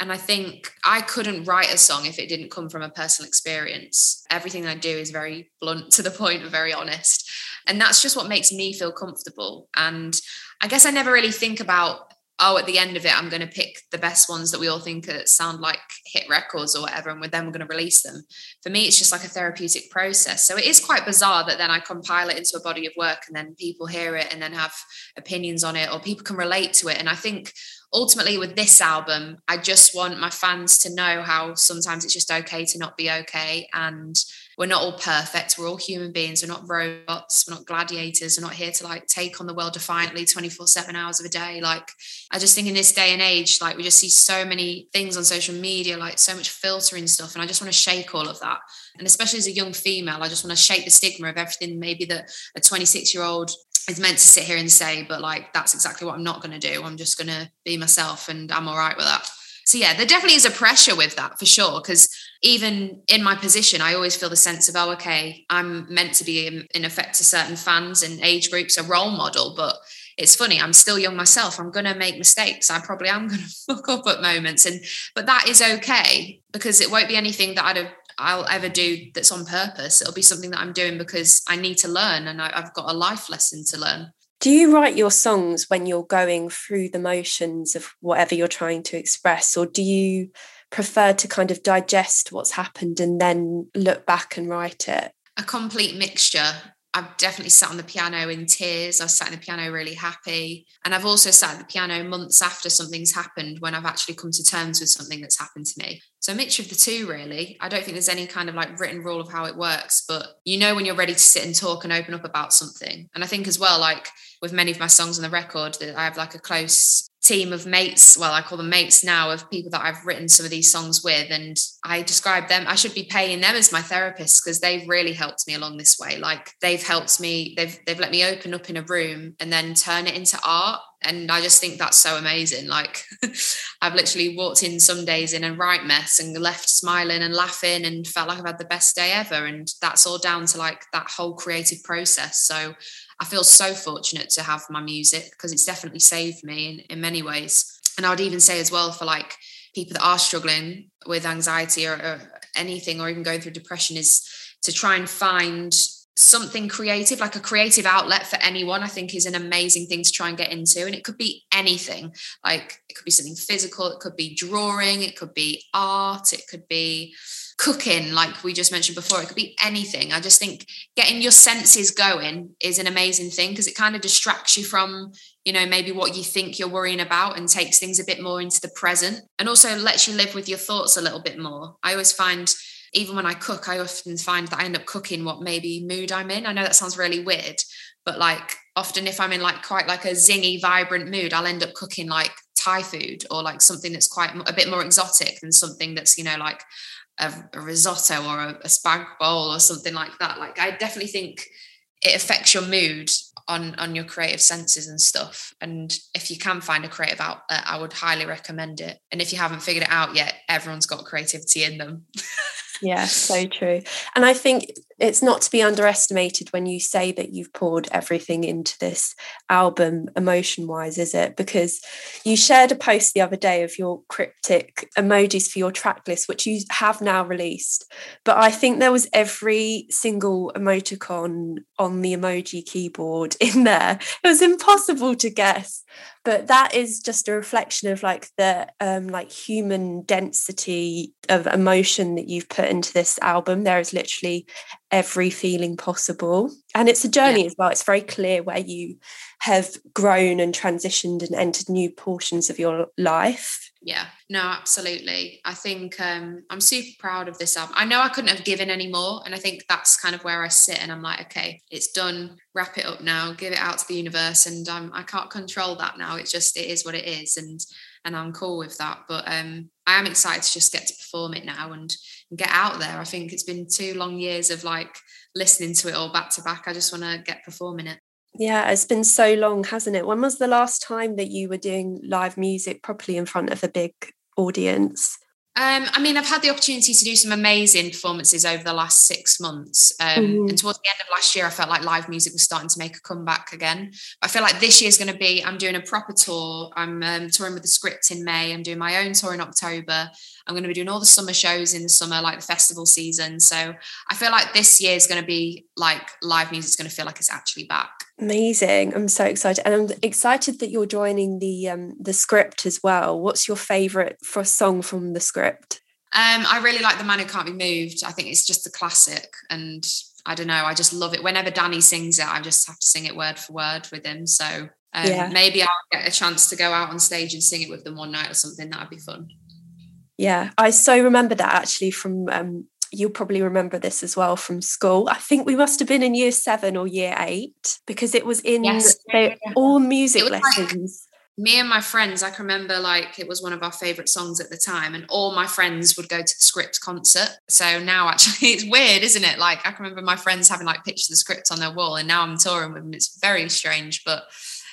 and I think I couldn't write a song if it didn't come from a personal experience. Everything I do is very blunt to the point very honest. And that's just what makes me feel comfortable. And I guess I never really think about, oh, at the end of it, I'm going to pick the best ones that we all think sound like hit records or whatever, and then we're going to release them. For me, it's just like a therapeutic process. So it is quite bizarre that then I compile it into a body of work and then people hear it and then have opinions on it or people can relate to it. And I think ultimately with this album, I just want my fans to know how sometimes it's just okay to not be okay. And we're not all perfect. We're all human beings. We're not robots. We're not gladiators. We're not here to like take on the world defiantly 24 7 hours of a day. Like, I just think in this day and age, like, we just see so many things on social media, like so much filtering stuff. And I just want to shake all of that. And especially as a young female, I just want to shake the stigma of everything maybe that a 26 year old is meant to sit here and say, but like, that's exactly what I'm not going to do. I'm just going to be myself and I'm all right with that. So, yeah, there definitely is a pressure with that for sure. Because even in my position, I always feel the sense of, oh, okay, I'm meant to be in, in effect to certain fans and age groups, a role model. But it's funny, I'm still young myself. I'm going to make mistakes. I probably am going to fuck up at moments. And, but that is okay because it won't be anything that I'd I'll ever do that's on purpose. It'll be something that I'm doing because I need to learn and I, I've got a life lesson to learn. Do you write your songs when you're going through the motions of whatever you're trying to express, or do you prefer to kind of digest what's happened and then look back and write it? A complete mixture. I've definitely sat on the piano in tears. I've sat on the piano really happy. And I've also sat at the piano months after something's happened when I've actually come to terms with something that's happened to me. So a mixture of the two, really. I don't think there's any kind of like written rule of how it works, but you know when you're ready to sit and talk and open up about something. And I think as well, like with many of my songs on the record, that I have like a close team of mates well i call them mates now of people that i've written some of these songs with and i describe them i should be paying them as my therapists because they've really helped me along this way. Like they've helped me they've they've let me open up in a room and then turn it into art and i just think that's so amazing. Like i've literally walked in some days in a right mess and left smiling and laughing and felt like i've had the best day ever and that's all down to like that whole creative process. So I feel so fortunate to have my music because it's definitely saved me in, in many ways. And I would even say as well for like people that are struggling with anxiety or, or anything or even going through depression is to try and find something creative like a creative outlet for anyone i think is an amazing thing to try and get into and it could be anything like it could be something physical it could be drawing it could be art it could be cooking, like we just mentioned before, it could be anything. I just think getting your senses going is an amazing thing because it kind of distracts you from, you know, maybe what you think you're worrying about and takes things a bit more into the present and also lets you live with your thoughts a little bit more. I always find, even when I cook, I often find that I end up cooking what maybe mood I'm in. I know that sounds really weird, but like often if I'm in like quite like a zingy, vibrant mood, I'll end up cooking like Thai food or like something that's quite a bit more exotic than something that's, you know, like a, a risotto or a, a spag bowl or something like that. Like I definitely think it affects your mood on on your creative senses and stuff. And if you can find a creative outlet uh, i would highly recommend it. And if you haven't figured it out yet everyone's got creativity in them. Yeah so true. And i think it's not to be underestimated when you say that you've poured everything into this album emotion wise is it? Because you shared a post the other day of your cryptic emojis for your track list which you have now released. But i think there was every single emoticon on the emoji keyboard in there. It was impossible to guess. But that is just a reflection of like the um like human density of emotion that you've put into this album. There is literally every feeling possible. And it's a journey yeah. as well. It's very clear where you have grown and transitioned and entered new portions of your life. Yeah no absolutely. I think um, i'm super proud of this album. I know i couldn't have given any more and i think that's kind of where i sit and i'm like okay it's done. Wrap it up now. Give it out to the universe and um, i can't control that now. It's just it is what it is and and i'm cool with that but um, i am excited to just get to perform it now and, and get out there i think it's been two long years of like listening to it all back to back i just want to get performing it yeah, it's been so long, hasn't it? When was the last time that you were doing live music properly in front of a big audience? Um, I mean, I've had the opportunity to do some amazing performances over the last six months. Um, mm-hmm. And towards the end of last year, I felt like live music was starting to make a comeback again. I feel like this year's going to be, I'm doing a proper tour. I'm um, touring with the script in May. I'm doing my own tour in October. I'm going to be doing all the summer shows in the summer, like the festival season. So I feel like this year is going to be like live music is going to feel like it's actually back. Amazing! I'm so excited, and I'm excited that you're joining the um, the script as well. What's your favourite for song from the script? Um, I really like "The Man Who Can't Be Moved." I think it's just a classic, and I don't know. I just love it. Whenever Danny sings it, I just have to sing it word for word with him. So um, yeah. maybe I'll get a chance to go out on stage and sing it with them one night or something. That'd be fun. Yeah, I so remember that actually from um, you'll probably remember this as well from school. I think we must have been in year seven or year eight because it was in yes. the, all music lessons. Like, me and my friends, I can remember like it was one of our favorite songs at the time, and all my friends would go to the script concert. So now actually it's weird, isn't it? Like I can remember my friends having like pictures of the script on their wall, and now I'm touring with them. It's very strange, but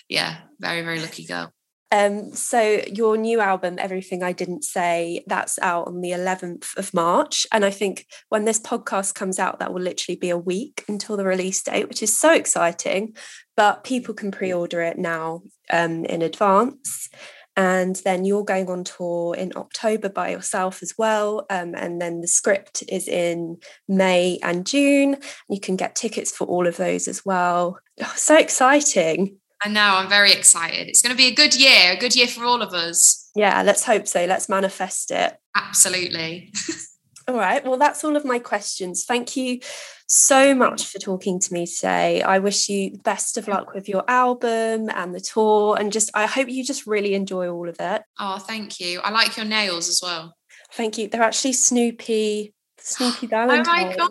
yeah, very, very lucky girl. Um, so your new album, Everything I Didn't Say, that's out on the 11th of March. And I think when this podcast comes out, that will literally be a week until the release date, which is so exciting. But people can pre-order it now um, in advance. And then you're going on tour in October by yourself as well. Um, and then the script is in May and June. You can get tickets for all of those as well. Oh, so exciting. I know, I'm very excited. It's going to be a good year, a good year for all of us. Yeah, let's hope so. Let's manifest it. Absolutely. all right. Well, that's all of my questions. Thank you so much for talking to me today. I wish you the best of luck with your album and the tour. And just, I hope you just really enjoy all of it. Oh, thank you. I like your nails as well. Thank you. They're actually Snoopy, Snoopy Valentine.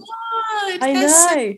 Oh my God. I know. So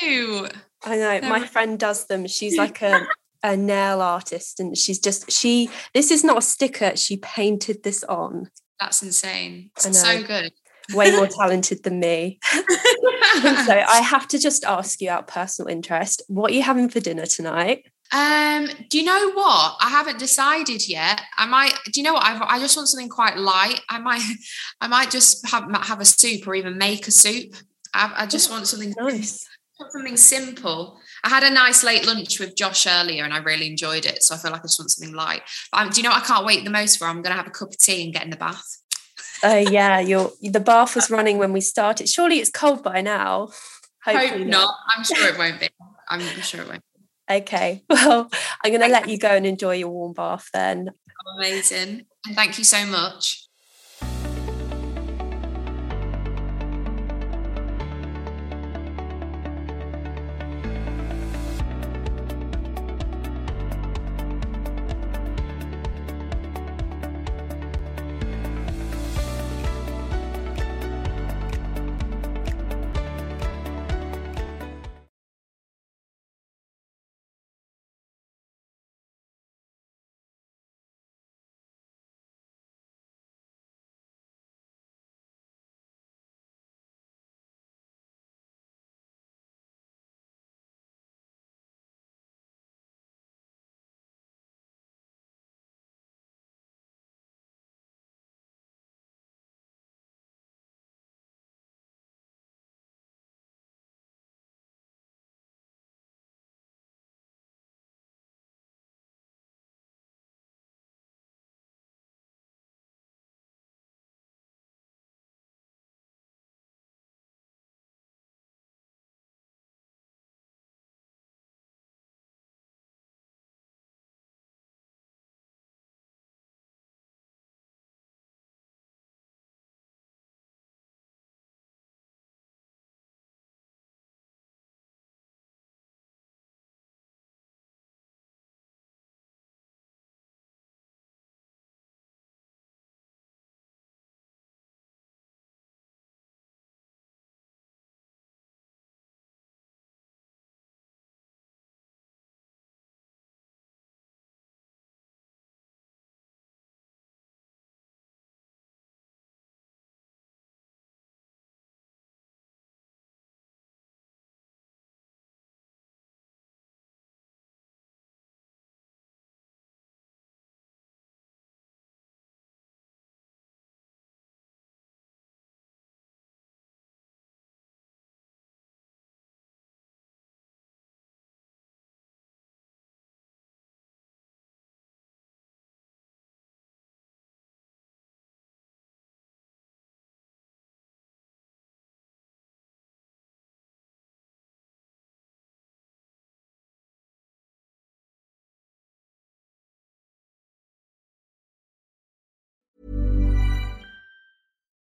cute. I know. My friend does them. She's like a a nail artist and she's just she this is not a sticker she painted this on that's insane so good way more talented than me so i have to just ask you out personal interest what are you having for dinner tonight um, do you know what? I haven't decided yet. I might. Do you know what? I, I just want something quite light. I might. I might just have have a soup or even make a soup. I, I just oh, want something nice, something simple. I had a nice late lunch with Josh earlier and I really enjoyed it. So I feel like I just want something light. But um, do you know what I can't wait the most for? I'm going to have a cup of tea and get in the bath. Oh, uh, yeah. Your The bath was running when we started. Surely it's cold by now. Hopefully Hope not. not. I'm sure it won't be. I'm sure it won't. Be. Okay. Well, I'm going to let you go and enjoy your warm bath then. Amazing. And thank you so much.